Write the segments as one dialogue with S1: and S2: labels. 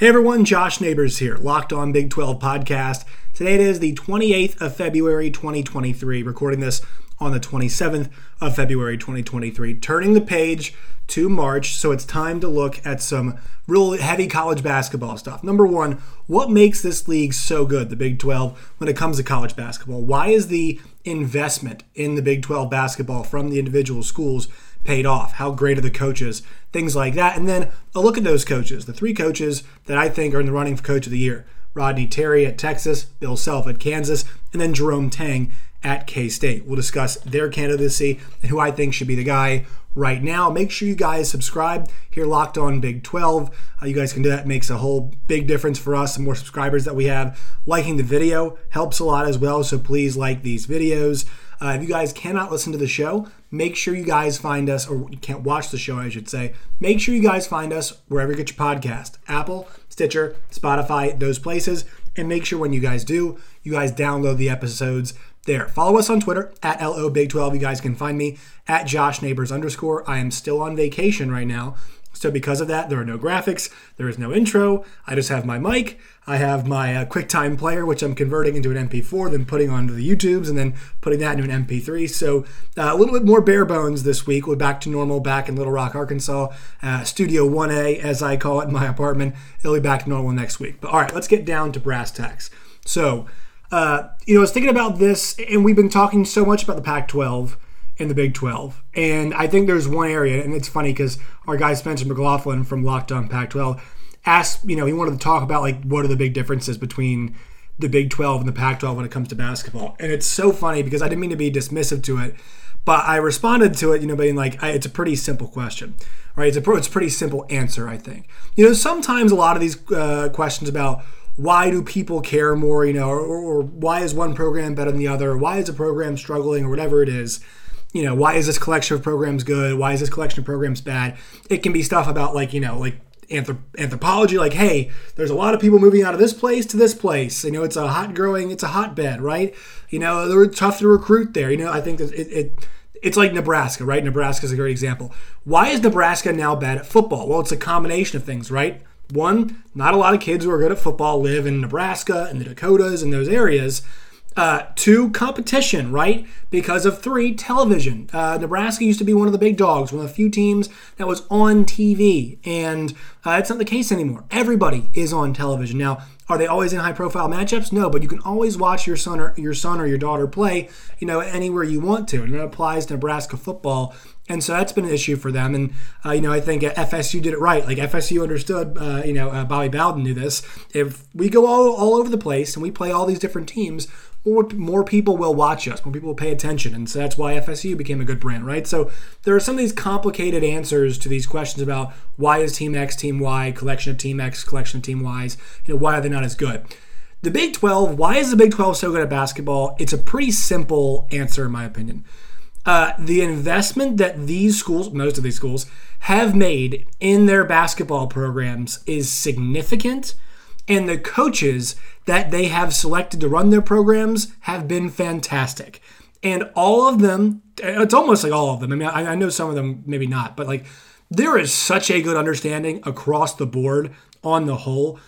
S1: Hey everyone, Josh Neighbors here, Locked On Big 12 podcast. Today it is the 28th of February 2023, recording this on the 27th of February 2023. Turning the page to March, so it's time to look at some real heavy college basketball stuff. Number one, what makes this league so good, the Big 12, when it comes to college basketball? Why is the investment in the Big 12 basketball from the individual schools paid off? How great are the coaches? Things like that. And then a look at those coaches, the three coaches that I think are in the running for Coach of the Year Rodney Terry at Texas, Bill Self at Kansas, and then Jerome Tang at K State. We'll discuss their candidacy and who I think should be the guy right now. Make sure you guys subscribe here, Locked On Big 12. Uh, you guys can do that. It makes a whole big difference for us. The more subscribers that we have, liking the video helps a lot as well. So please like these videos. Uh, if you guys cannot listen to the show, make sure you guys find us, or you can't watch the show, I should say. Make sure you guys find us wherever you get your podcast Apple, Stitcher, Spotify, those places. And make sure when you guys do, you guys download the episodes there. Follow us on Twitter at LO Big 12. You guys can find me at Josh Neighbors underscore. I am still on vacation right now. So because of that, there are no graphics, there is no intro. I just have my mic. I have my uh, QuickTime player, which I'm converting into an MP4, then putting onto the YouTubes, and then putting that into an MP3. So uh, a little bit more bare bones this week. We're back to normal back in Little Rock, Arkansas, uh, Studio 1A, as I call it in my apartment. It'll be back to normal next week. But all right, let's get down to brass tacks. So, uh, you know, I was thinking about this, and we've been talking so much about the Pac 12 in the Big 12. And I think there's one area, and it's funny because our guy Spencer McLaughlin from Locked On Pac 12 asked, you know, he wanted to talk about like what are the big differences between the Big 12 and the Pac 12 when it comes to basketball. And it's so funny because I didn't mean to be dismissive to it, but I responded to it, you know, being like, it's a pretty simple question, right? It's a, it's a pretty simple answer, I think. You know, sometimes a lot of these uh, questions about, why do people care more, you know, or, or, why is one program better than the other? Why is a program struggling or whatever it is? You know, why is this collection of programs good? Why is this collection of programs bad? It can be stuff about like, you know, like anthrop- anthropology, like, hey, there's a lot of people moving out of this place to this place. You know, it's a hot growing, it's a hotbed, right? You know, they're tough to recruit there. You know, I think that it, it it's like Nebraska, right? Nebraska is a great example. Why is Nebraska now bad at football? Well, it's a combination of things, right? One, not a lot of kids who are good at football live in Nebraska and the Dakotas and those areas. Uh, two, competition, right? Because of three, television. Uh, Nebraska used to be one of the big dogs, one of the few teams that was on TV, and uh, it's not the case anymore. Everybody is on television now. Are they always in high-profile matchups? No, but you can always watch your son or your son or your daughter play, you know, anywhere you want to, and it applies to Nebraska football. And so that's been an issue for them. And, uh, you know, I think FSU did it right. Like FSU understood, uh, you know, uh, Bobby Bowden knew this. If we go all, all over the place and we play all these different teams, more, more people will watch us, more people will pay attention. And so that's why FSU became a good brand, right? So there are some of these complicated answers to these questions about why is Team X, Team Y, collection of Team X, collection of Team Y's, you know, why are they not as good? The Big 12, why is the Big 12 so good at basketball? It's a pretty simple answer, in my opinion. Uh, the investment that these schools, most of these schools, have made in their basketball programs is significant, and the coaches that they have selected to run their programs have been fantastic. And all of them, it's almost like all of them. I mean, I, I know some of them, maybe not, but like there is such a good understanding across the board on the whole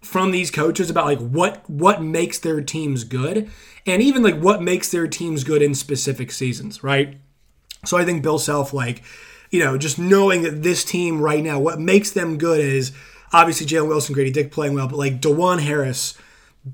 S1: from these coaches about like what what makes their teams good and even like what makes their teams good in specific seasons, right? So I think Bill Self like, you know, just knowing that this team right now, what makes them good is obviously Jalen Wilson, Grady Dick playing well, but like Dajuan Harris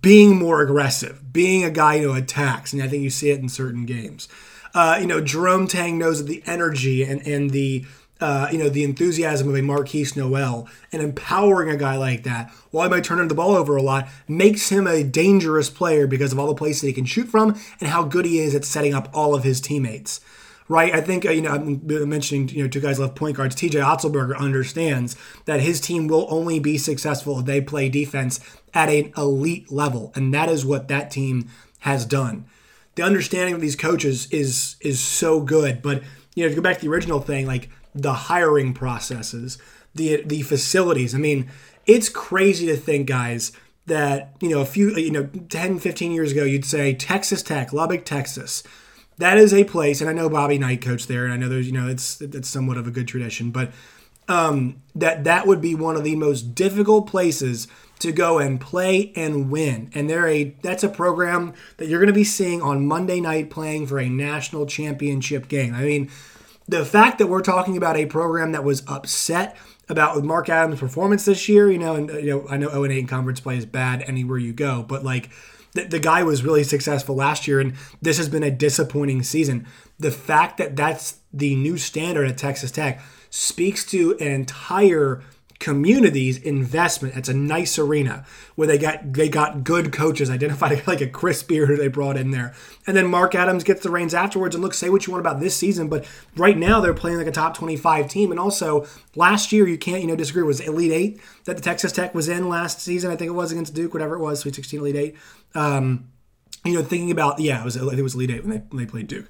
S1: being more aggressive, being a guy who attacks, and I think you see it in certain games. Uh, you know, Jerome Tang knows that the energy and and the uh, you know the enthusiasm of a Markquis Nowell and empowering a guy like that, while he might turn the ball over a lot, makes him a dangerous player because of all the places that he can shoot from and how good he is at setting up all of his teammates right? I think, uh, you know, I'm mentioning, you know, two guys left point guards. TJ Otzelberger understands that his team will only be successful if they play defense at an elite level. And that is what that team has done. The understanding of these coaches is is so good. But, you know, to go back to the original thing, like the hiring processes, the the facilities. I mean, it's crazy to think, guys, that, you know, a few, you know, 10, 15 years ago, you'd say Texas Tech, Lubbock, Texas that is a place, and I know Bobby Knight coached there, and I know there's you know it's it's somewhat of a good tradition, but um, that that would be one of the most difficult places to go and play and win. And they're a that's a program that you're going to be seeing on Monday night playing for a national championship game. I mean, the fact that we're talking about a program that was upset about Mark Adams' performance this year, you know, and you know, I know 0 8 conference play is bad anywhere you go, but like the, the guy was really successful last year, and this has been a disappointing season. The fact that that's the new standard at Texas Tech speaks to an entire communities investment. It's a nice arena where they got they got good coaches identified like a Chris Beard who they brought in there, and then Mark Adams gets the reins afterwards. And look, say what you want about this season, but right now they're playing like a top twenty five team. And also last year you can't you know disagree was Elite Eight that the Texas Tech was in last season. I think it was against Duke, whatever it was, Sweet Sixteen, Elite Eight. Um, you know, thinking about yeah, it was it was Elite Eight when they when they played Duke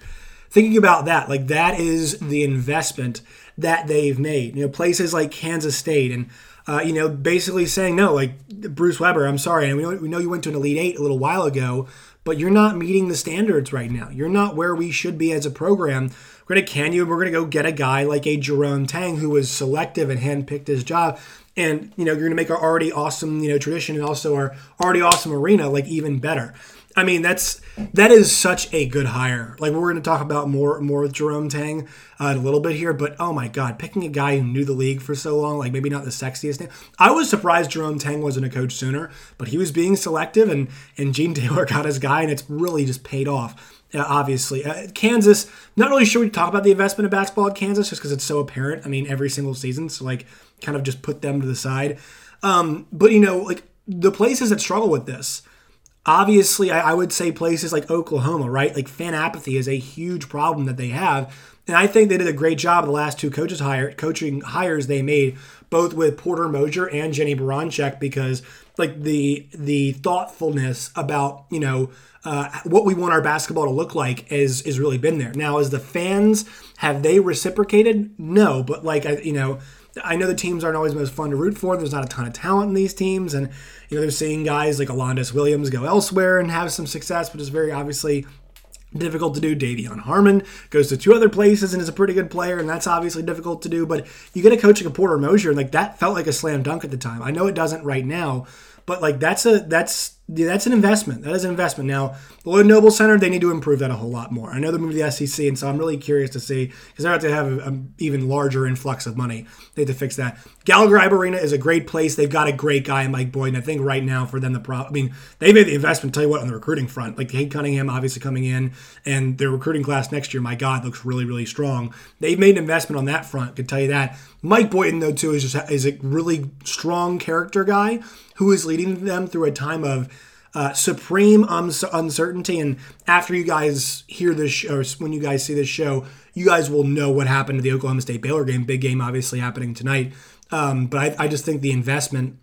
S1: thinking about that, like that is the investment that they've made. You know, places like Kansas State and uh, you know, basically saying no, like Bruce Weber, I'm sorry, and we know, we know you went to an Elite Eight a little while ago, but you're not meeting the standards right now. You're not where we should be as a program. We're to can you, and we're to go get a guy like a Jerome Tang who was selective and handpicked his job. And you know, you're to make our already awesome, you know, tradition and also our already awesome arena like even better. I mean, that's that is such a good hire. Like we're going to talk about more more with Jerome Tang uh, in a little bit here, but oh my god, picking a guy who knew the league for so long, like maybe not the sexiest name. I was surprised Jerome Tang wasn't a coach sooner, but he was being selective, and and Gene Taylor got his guy, and it's really just paid off. Uh, obviously, uh, Kansas. Not really sure we talk about the investment of basketball at Kansas just because it's so apparent. I mean, every single season, so like kind of just put them to the side. Um, but you know, like the places that struggle with this Obviously, I, I would say places like Oklahoma, right? Like fan apathy is a huge problem that they have. And I think they did a great job the last two coaches hire coaching hires they made, both with Porter Moser and Jennie Baranczyk, because like the the thoughtfulness about you know uh, what we want our basketball to look like is is really been there. Now, as the fans, have they reciprocated? No, but like you know, I know the teams aren't always most fun to root for. There's not a ton of talent in these teams, and you know they're seeing guys like Alondes Williams go elsewhere and have some success, but it's very obviously difficult to do. De'Vion Harmon goes to two other places and is a pretty good player, and that's obviously difficult to do. But you get a coach like a Porter Moser, and like that felt like a slam dunk at the time. I know it doesn't right now, but like that's a that's that's an investment. That is an investment. Now, the Lloyd Noble Center, they need to improve that a whole lot more. I know they're moving to the SEC, and so I'm really curious to see because they're going to have an even larger influx of money. They have to fix that. Gallagher Arena is a great place. They've got a great guy, Mike Boyd, and I think right now for them the problem. I mean, they made the investment. Tell you what, on the recruiting front, like Cade Cunningham obviously coming in, and their recruiting class next year, my God, looks really really strong. They've made an investment on that front. Can tell you that. Mike Boynton though too is just is a really strong character guy who is leading them through a time of uh, supreme uncertainty. And after you guys hear this, sh- or when you guys see this show, you guys will know what happened to the Oklahoma State Baylor game. Big game, obviously happening tonight. Um, but I, I, just think the investment,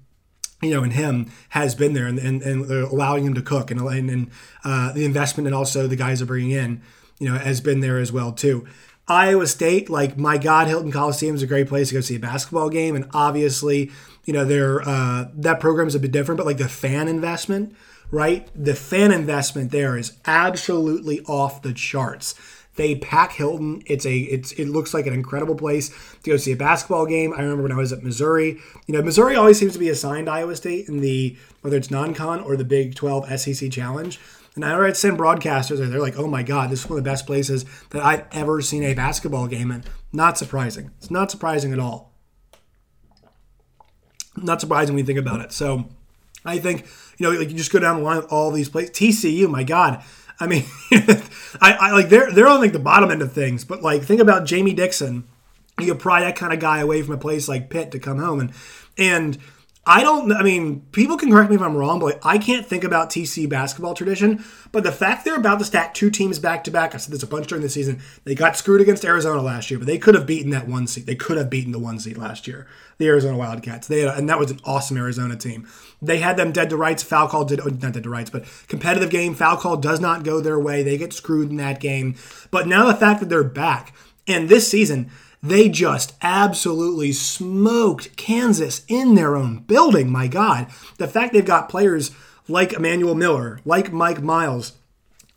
S1: you know, in him has been there, and, and, and allowing him to cook, and and, uh, the investment, and also the guys are bringing in, you know, has been there as well too. Iowa State, like my God, Hilton Coliseum is a great place to go see a basketball game, and obviously, you know, their uh, that program's a bit different, but like the fan investment right? The fan investment there is absolutely off the charts. They pack Hilton. It's a it's it looks like an incredible place to go see a basketball game. I remember when I was at Missouri. You know, Missouri always seems to be assigned Iowa State in the whether it's non-con or the Big 12 SEC Challenge. And I read some broadcasters and they're like, "Oh my God, this is one of the best places that I've ever seen a basketball game in." Not surprising. It's not surprising at all. Not surprising when you think about it. So, I think you know, like you just go down the line with all these places. TCU, my God. I mean, I, I, like they're they're on like the bottom end of things, but like think about Jamie Dixon. You pry that kind of guy away from a place like Pitt to come home and and I don't. I mean, people can correct me if I'm wrong, but I can't think about TC basketball tradition. But the fact they're about to stack two teams back to back, I said this a bunch during the season. They got screwed against Arizona last year, but they could have beaten that one seed. They could have beaten the one seed last year, the Arizona Wildcats. They had, and that was an awesome Arizona team. They had them dead to rights. Foul call did not dead to rights, but competitive game. Foul call does not go their way. They get screwed in that game. But now the fact that they're back and this season they just absolutely smoked Kansas in their own building. My God. The fact they've got players like Emmanuel Miller, like Mike Miles,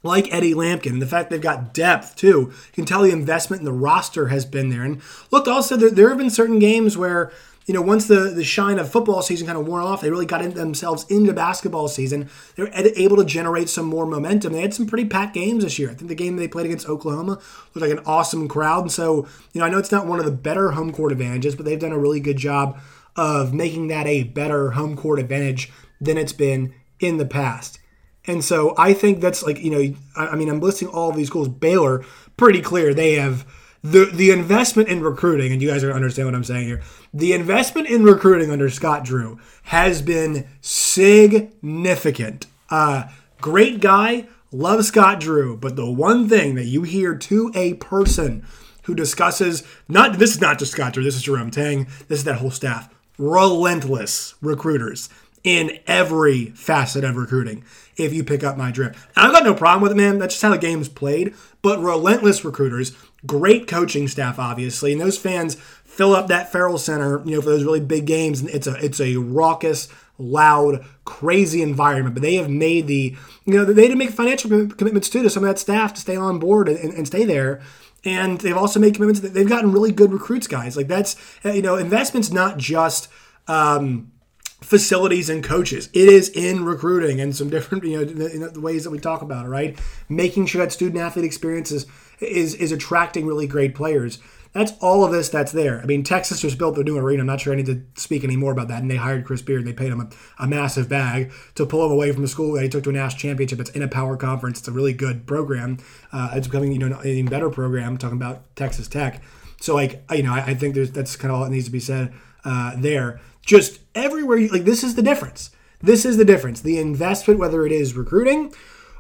S1: like Eddie Lampkin. The fact they've got depth too. You can tell the investment in the roster has been there. And look, also there, there have been certain games where you know, once the, the shine of football season kind of wore off, they really got in themselves into basketball season. They were able to generate some more momentum. They had some pretty packed games this year. I think the game they played against Oklahoma looked like an awesome crowd. And so, you know, I know it's not one of the better home court advantages, but they've done a really good job of making that a better home court advantage than it's been in the past. And so I think that's like, you know, I, mean, I'm listing all of these schools. Baylor, pretty clear. They have the the investment in recruiting, and you guys are gonna understand what I'm saying here. The investment in recruiting under Scott Drew has been significant. Uh, great guy, love Scott Drew, but the one thing that you hear to a person who discusses not this is not just Scott Drew, this is Jerome Tang, this is that whole staff, relentless recruiters in every facet of recruiting. If you pick up my drift, I've got no problem with it, man. That's just how the game's played. But relentless recruiters Great coaching staff, obviously, and those fans fill up that Ferrell Center, you know, for those really big games. And it's a it's a raucous, loud, crazy environment. But they have made the, you know, they had to make financial commitments too to some of that staff to stay on board and, and stay there. And they've also made commitments that they've gotten really good recruits, guys. Like that's, you know, investments not just. Um, facilities and coaches. It is in recruiting and some different, you know, the, the ways that we talk about it, right? Making sure that student athlete experiences is is is attracting really great players. That's all of this that's there. I mean, Texas just built their new arena. I'm not sure I need to speak any more about that. And they hired Chris Beard. and They paid him a, a massive bag to pull him away from the school that he took to a national championship. It's in a power conference. It's a really good program. Uh, it's becoming you know an even better program. Talking about Texas Tech. So like you know, I, I think there's that's kind of all that needs to be said uh, there. Just everywhere, you, like this is the difference. This is the difference. The investment, whether it is recruiting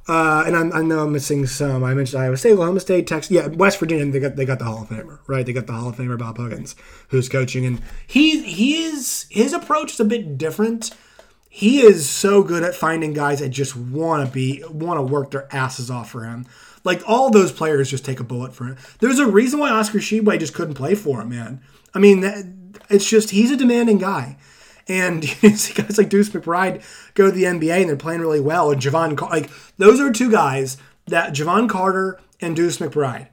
S1: uh, and I'm, I know I'm missing some. I mentioned Iowa State, Oklahoma State, Texas. Yeah, West Virginia. They got they got the Hall of Famer, right? They got the Hall of Famer Bob Huggins, who's coaching, and he he is his approach is a bit different. He is so good at finding guys that just want to be want to work their asses off for him. Like all those players just take a bullet for him. There's a reason why Oscar Tshiebwe just couldn't play for him, man. I mean, that, it's just he's a demanding guy. And you see guys like Deuce McBride go to the NBA and they're playing really well. And Jevon, like those are two guys that Jevon Carter and Deuce McBride.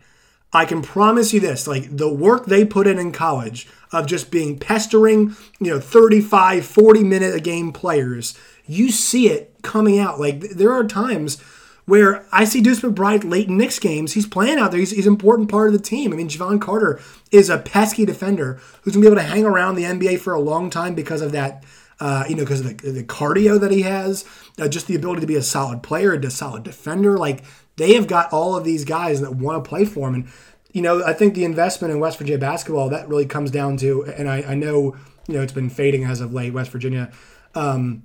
S1: I can promise you this: like the work they put in in college of just being pestering, you know, 35, 40 minute a game players, you see it coming out. Like there are times where I see Deuce McBride late in Knicks games. He's playing out there. He's, he's an important part of the team. I mean, Jevon Carter is a pesky defender who's going to be able to hang around the NBA for a long time because of that, uh, you know, because of the, the, cardio that he has, uh, just the ability to be a solid player, a solid defender. Like, they have got all of these guys that want to play for him. And, you know, I think the investment in West Virginia basketball, that really comes down to, and I, I know, you know, it's been fading as of late, West Virginia. Um,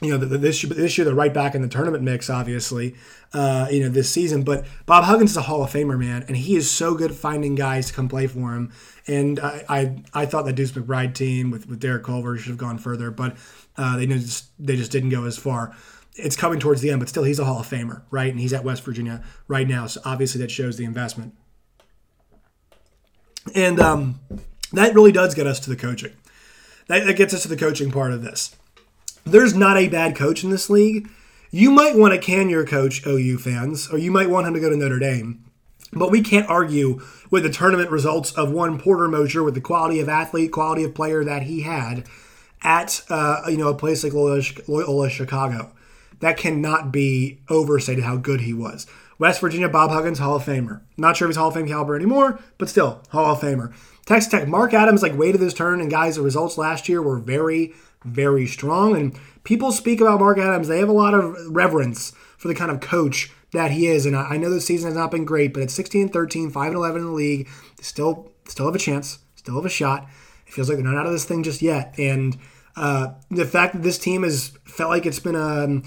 S1: you know, this year, this year they're right back in the tournament mix, obviously, uh, you know, this season. But Bob Huggins is a Hall of Famer, man, and he is so good finding guys to come play for him. And I, I, I thought that Deuce McBride team with, with Derek Culver should have gone further, but uh, they just they just didn't go as far. It's coming towards the end, but still, he's a Hall of Famer, right? And he's at West Virginia right now, so obviously that shows the investment. And um, that really does get us to the coaching. That, that gets us to the coaching part of this there's not a bad coach in this league. You might want to can your coach, OU fans, or you might want him to go to Notre Dame. But we can't argue with the tournament results of one Porter Moser with the quality of athlete, quality of player that he had at uh, you know a place like Loyola Chicago. That cannot be overstated how good he was. West Virginia, Bob Huggins, Hall of Famer. Not sure if he's Hall of Fame caliber anymore, but still, Hall of Famer. Texas Tech, Mark Adams like waited his turn, and guys, the results last year were very, very strong. And people speak about Mark Adams, they have a lot of reverence for the kind of coach that he is. And I know this season has not been great, but at 16 13, 5 and 11 in the league, still still have a chance, still have a shot. It feels like they're not out of this thing just yet. And uh, the fact that this team has felt like it's been a um,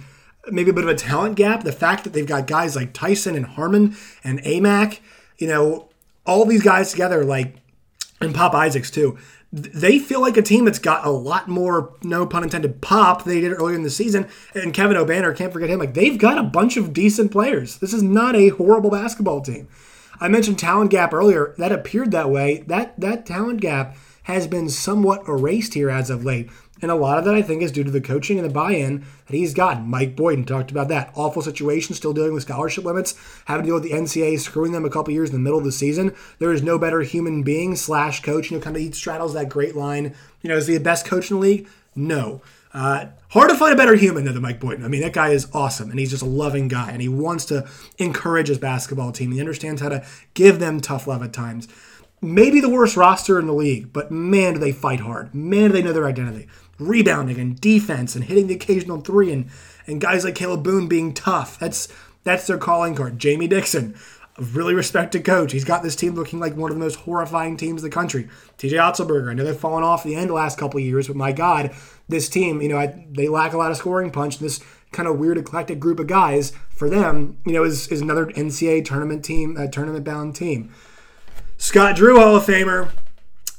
S1: maybe a bit of a talent gap, the fact that they've got guys like Tyson and Harmon and Aimaq, you know, all these guys together, like, and Pop Isaacs too they feel like a team that's got a lot more, no pun intended, pop they did earlier in the season. And Kevin Obanor, can't forget him. Like they've got a bunch of decent players. This is not a horrible basketball team. I mentioned talent gap earlier. That appeared that way. That that talent gap has been somewhat erased here as of late. And a lot of that, I think, is due to the coaching and the buy in that he's gotten. Mike Boynton talked about that. Awful situation, still dealing with scholarship limits, having to deal with the NCAA screwing them a couple years in the middle of the season. There is no better human being slash coach. You know, kind of he straddles that great line. You know, is he the best coach in the league? No. Uh, hard to find a better human than Mike Boynton. I mean, that guy is awesome, and he's just a loving guy, and he wants to encourage his basketball team. He understands how to give them tough love at times. Maybe the worst roster in the league, but man, do they fight hard. Man, do they know their identity rebounding and defense and hitting the occasional three and and guys like Kalib Boone being tough. That's that's their calling card. Jamie Dixon, a really respected coach. He's got this team looking like one of the most horrifying teams in the country. TJ Otzelberger, I know they've fallen off the end the last couple years, but my God, this team, you know, I, they lack a lot of scoring punch. This kind of weird eclectic group of guys for them, you know, is, is another NCAA tournament team, uh, a tournament bound team. Scott Drew, Hall of Famer.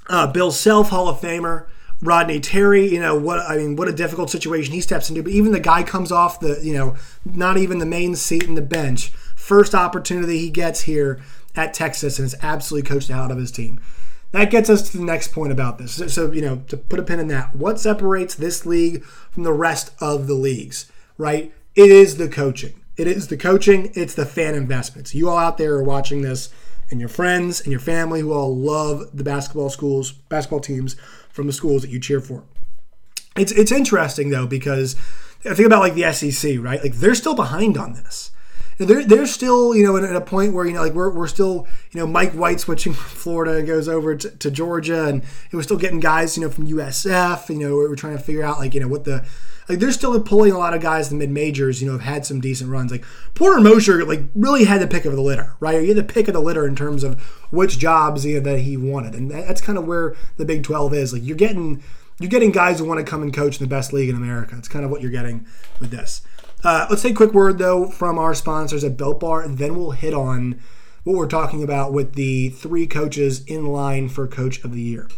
S1: Uh, Bill Self, Hall of Famer. Rodney Terry, you know what I mean, what a difficult situation he steps into. But even the guy comes off the, you know, not even the main seat in the bench. First opportunity he gets here at Texas and is absolutely coached out of his team. That gets us to the next point about this. So, so, you know, to put a pin in that, what separates this league from the rest of the leagues, right? It is the coaching. It is the coaching, it's the fan investments. You all out there are watching this, and your friends and your family who all love the basketball schools, basketball teams from the schools that you cheer for. It's it's interesting though because I think about like the SEC, right? Like they're still behind on this. They're, they're still, you know, at a point where, you know, like we're, we're still, you know, Mike White switching from Florida and goes over to, to Georgia and we're still getting guys, you know, from USF, you know, we're trying to figure out like, you know, what the, like they're still pulling a lot of guys in the mid majors, you know, have had some decent runs. Like Porter Moser, like really had the pick of the litter, right? He had the pick of the litter in terms of which jobs you know, that he wanted, and that's kind of where the Big Twelve is. Like you're getting you're getting guys who want to come and coach in the best league in America. It's kind of what you're getting with this. Uh, let's take a quick word though from our sponsors at Built Bar, and then we'll hit on what we're talking about with the three coaches in line for Coach of the Year.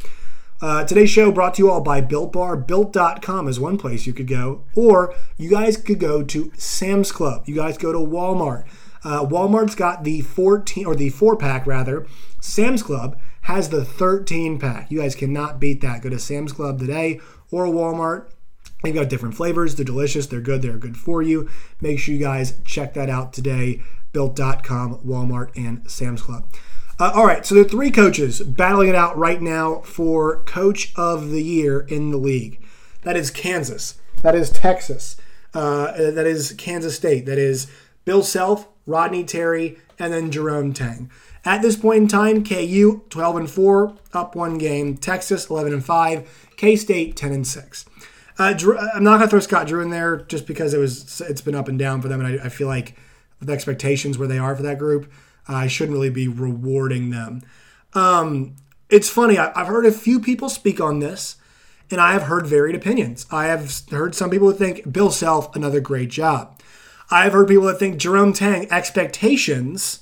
S1: Uh, today's show brought to you all by Built Bar. Built.com is one place you could go, or you guys could go to Sam's Club. You guys go to Walmart. Uh, Walmart's got the 14 or the four pack rather. Sam's Club has the 13 pack. You guys cannot beat that. Go to Sam's Club today or Walmart. They've got different flavors. They're delicious. They're good. They're good for you. Make sure you guys check that out today. Built.com, Walmart, and Sam's Club. Uh, all right, so there are three coaches battling it out right now for Coach of the Year in the league. That is Kansas. That is Texas. Uh, that is Kansas State. That is Bill Self, Rodney Terry, and then Jerome Tang. At this point in time, KU 12 and 4, up one game. Texas 11 and 5. K State 10 and 6. Uh, Drew, I'm not gonna throw Scott Drew in there just because it was it's been up and down for them, and I, I feel like the expectations where they are for that group. I shouldn't really be rewarding them. Um, it's funny, I, have heard a few people speak on this, and I have heard varied opinions. I have heard some people think Bill Self, another great job. I've heard people that think Jerome Tang, expectations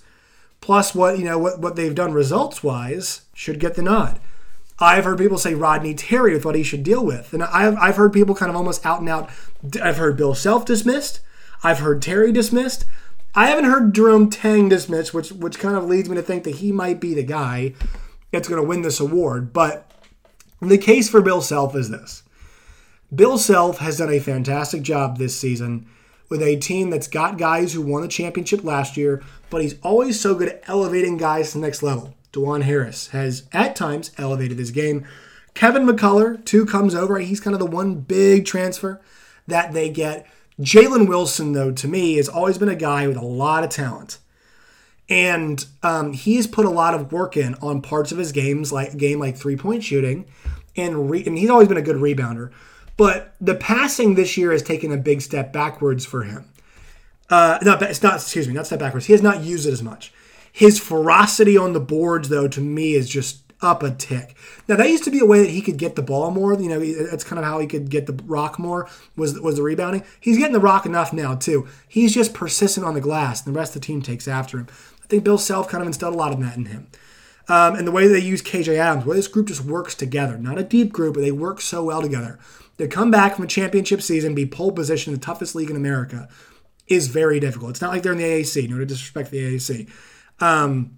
S1: plus what you know what, what they've done results wise should get the nod. I've heard people say Rodney Terry with what he should deal with. And I've, I've heard people kind of almost out and out. I've heard Bill Self dismissed. I've heard Terry dismissed. I haven't heard Jerome Tang dismissed, which which kind of leads me to think that he might be the guy that's going to win this award. But the case for Bill Self is this: Bill Self has done a fantastic job this season with a team that's got guys who won the championship last year, but he's always so good at elevating guys to the next level. Dajuan Harris has at times elevated his game. Kevin McCullar, too, comes over. He's kind of the one big transfer that they get. Jalen Wilson, though, to me, has always been a guy with a lot of talent. And um, he's put a lot of work in on parts of his games, like game like three point shooting, and re- and he's always been a good rebounder. But the passing this year has taken a big step backwards for him. Uh, not it's not excuse me, not step backwards. He has not used it as much. His ferocity on the boards, though, to me is just up a tick. Now that used to be a way that he could get the ball more. You know, that's kind of how he could get the rock more was was the rebounding. He's getting the rock enough now too. He's just persistent on the glass, and the rest of the team takes after him. I think Bill Self kind of instilled a lot of that in him. Um, and the way they use KJ Adams, where this group just works together. Not a deep group, but they work so well together. To come back from a championship season, be pole position, in the toughest league in America, is very difficult. It's not like they're in the AAC. No to disrespect the AAC. Um,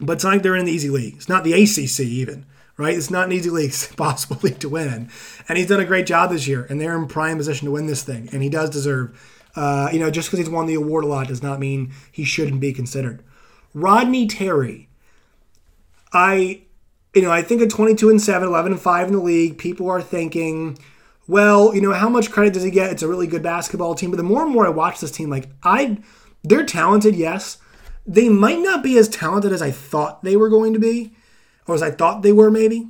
S1: but it's not like they're in the easy league. It's not the ACC even, right? It's not an easy league, it's league to win. And he's done a great job this year, and they're in prime position to win this thing. And he does deserve, uh, you know, just because he's won the award a lot does not mean he shouldn't be considered. Rodney Terry, I, you know, I think at 22 and 7, 11 and 5 in the league, people are thinking, well, you know, how much credit does he get? It's a really good basketball team. But the more and more I watch this team, like, I, they're talented, yes. They might not be as talented as I thought they were going to be or as I thought they were maybe.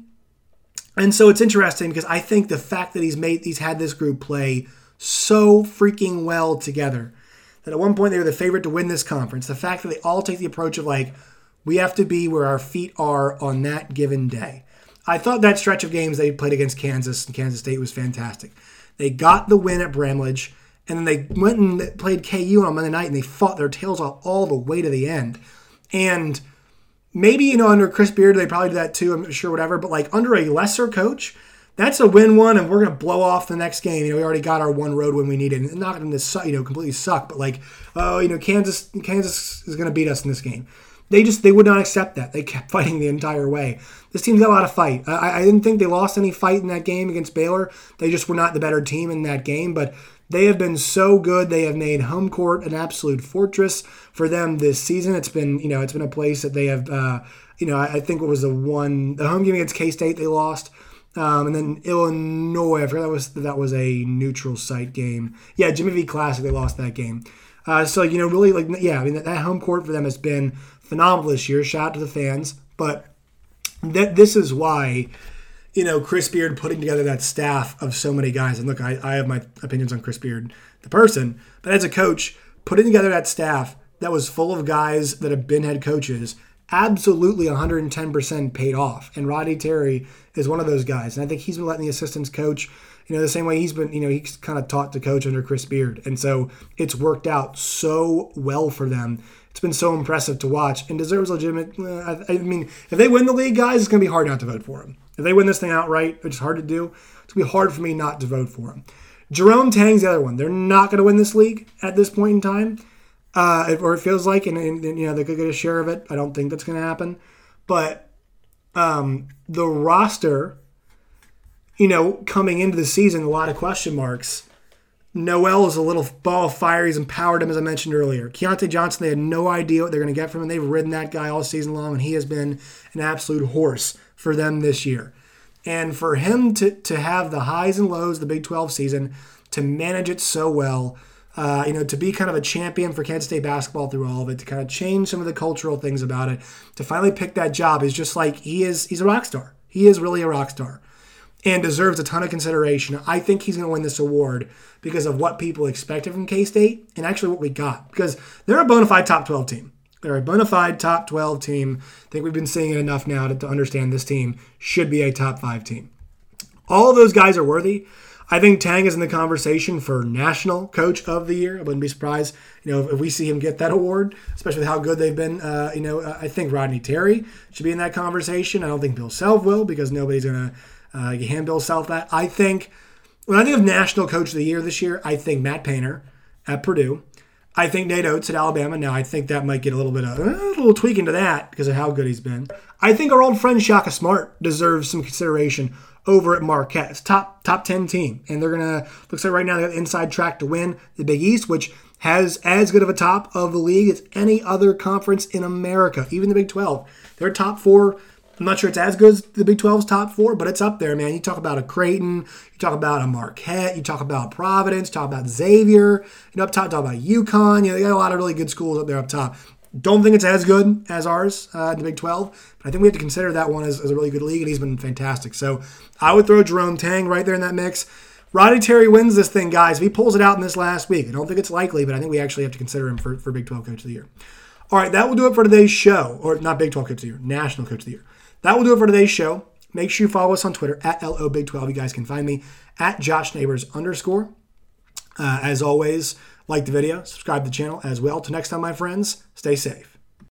S1: And so it's interesting because I think the fact that he's made he's had this group play so freaking well together that at one point they were the favorite to win this conference. The fact that they all take the approach of like we have to be where our feet are on that given day. I thought that stretch of games they played against Kansas and Kansas State was fantastic. They got the win at Bramlage, and then they went and played KU on Monday night, and they fought their tails off all the way to the end. And maybe you know under Chris Beard they probably do that too. I'm sure whatever, but like under a lesser coach, that's a win one, and we're gonna blow off the next game. You know, we already got our one road when we needed, and not going to you know completely suck, but like oh you know Kansas Kansas is gonna beat us in this game. They just they would not accept that. They kept fighting the entire way. This team's got a lot of fight. I, I didn't think they lost any fight in that game against Baylor. They just were not the better team in that game, but they have been so good. They have made home court an absolute fortress for them this season. It's been, you know, it's been a place that they have, uh, you know, I, I think what was the one, the home game against K State they lost. Um, and then Illinois, I forgot that was that was a neutral site game. Yeah, Jimmy V Classic, they lost that game. Uh, so you know, really, like, yeah, I mean, that, that, home court for them has been phenomenal this year. Shout out to the fans, but that this is why you know, Chris Beard putting together that staff of so many guys. And look, I, I have my opinions on Chris Beard, the person, but as a coach, putting together that staff that was full of guys that have been head coaches absolutely 110% paid off. And Roddy Terry is one of those guys. And I think he's been letting the assistants coach, you know, the same way he's been, you know, he's kind of taught to coach under Chris Beard. And so it's worked out so well for them. It's been so impressive to watch and deserves legitimate. Eh, I, I mean, if they win the league, guys, it's going to be hard not to vote for him. If they win this thing outright, which is hard to do, it's going to be hard for me not to vote for them. Jerome Tang's the other one. They're not going to win this league at this point in time, uh, or it feels like, and, and, and, you know they could get a share of it. I don't think that's going to happen, but um, the roster, you know, coming into the season, a lot of question marks. Nowell is a little ball of fire. He's empowered him, as I mentioned earlier. Keyontae Johnson, they had no idea what they're going to get from him. They've ridden that guy all season long, and he has been an absolute horse for them this year. And for him to, to have the highs and lows the Big 12 season, to manage it so well, uh, you know, to be kind of a champion for Kansas State basketball through all of it, to kind of change some of the cultural things about it, to finally pick that job is just like he is. He's a rock star. He is really a rock star, and deserves a ton of consideration. I think he's going to win this award because of what people expected from K State and actually what we got. Because they're a bona fide top 12 team. They're a bona fide top 12 team. I think we've been seeing it enough now to, to understand this team should be a top five team. All those guys are worthy. I think Tang is in the conversation for National Coach of the Year. I wouldn't be surprised, you know, if, we see him get that award, especially with how good they've been. Uh, you know, I think Rodney Terry should be in that conversation. I don't think Bill Self will because nobody's going to uh, hand Bill Self that. I think when I think of National Coach of the Year this year, I think Matt Painter at Purdue. I think Nate Oats at Alabama. Now, I think that might get a little bit of a little tweak into that because of how good he's been. I think our old friend Shaka Smart deserves some consideration over at Marquette. It's top top ten team, and they're gonna looks like right now they got the inside track to win the Big East, which has as good of a top of the league as any other conference in America, even the Big Twelve. They're top four I'm not sure it's as good as the Big 12's top four, but it's up there, man. You talk about a Creighton, you talk about a Marquette, you talk about Providence, talk about Xavier, you know, up top, talk about UConn. You know, they got a lot of really good schools up there up top. Don't think it's as good as ours uh, in the Big 12, but I think we have to consider that one as, as, a really good league, and he's been fantastic. So I would throw Jerome Tang right there in that mix. Roddy Terry wins this thing, guys. If he pulls it out in this last week, I don't think it's likely, but I think we actually have to consider him for, for Big 12 Coach of the Year. All right, that will do it for today's show, or not Big 12 Coach of the Year, National Coach of the Year. That will do it for today's show. Make sure you follow us on Twitter at LOBig12. You guys can find me at Josh Neighbors underscore. Uh, as always, like the video, subscribe to the channel as well. Till next time, my friends, stay safe.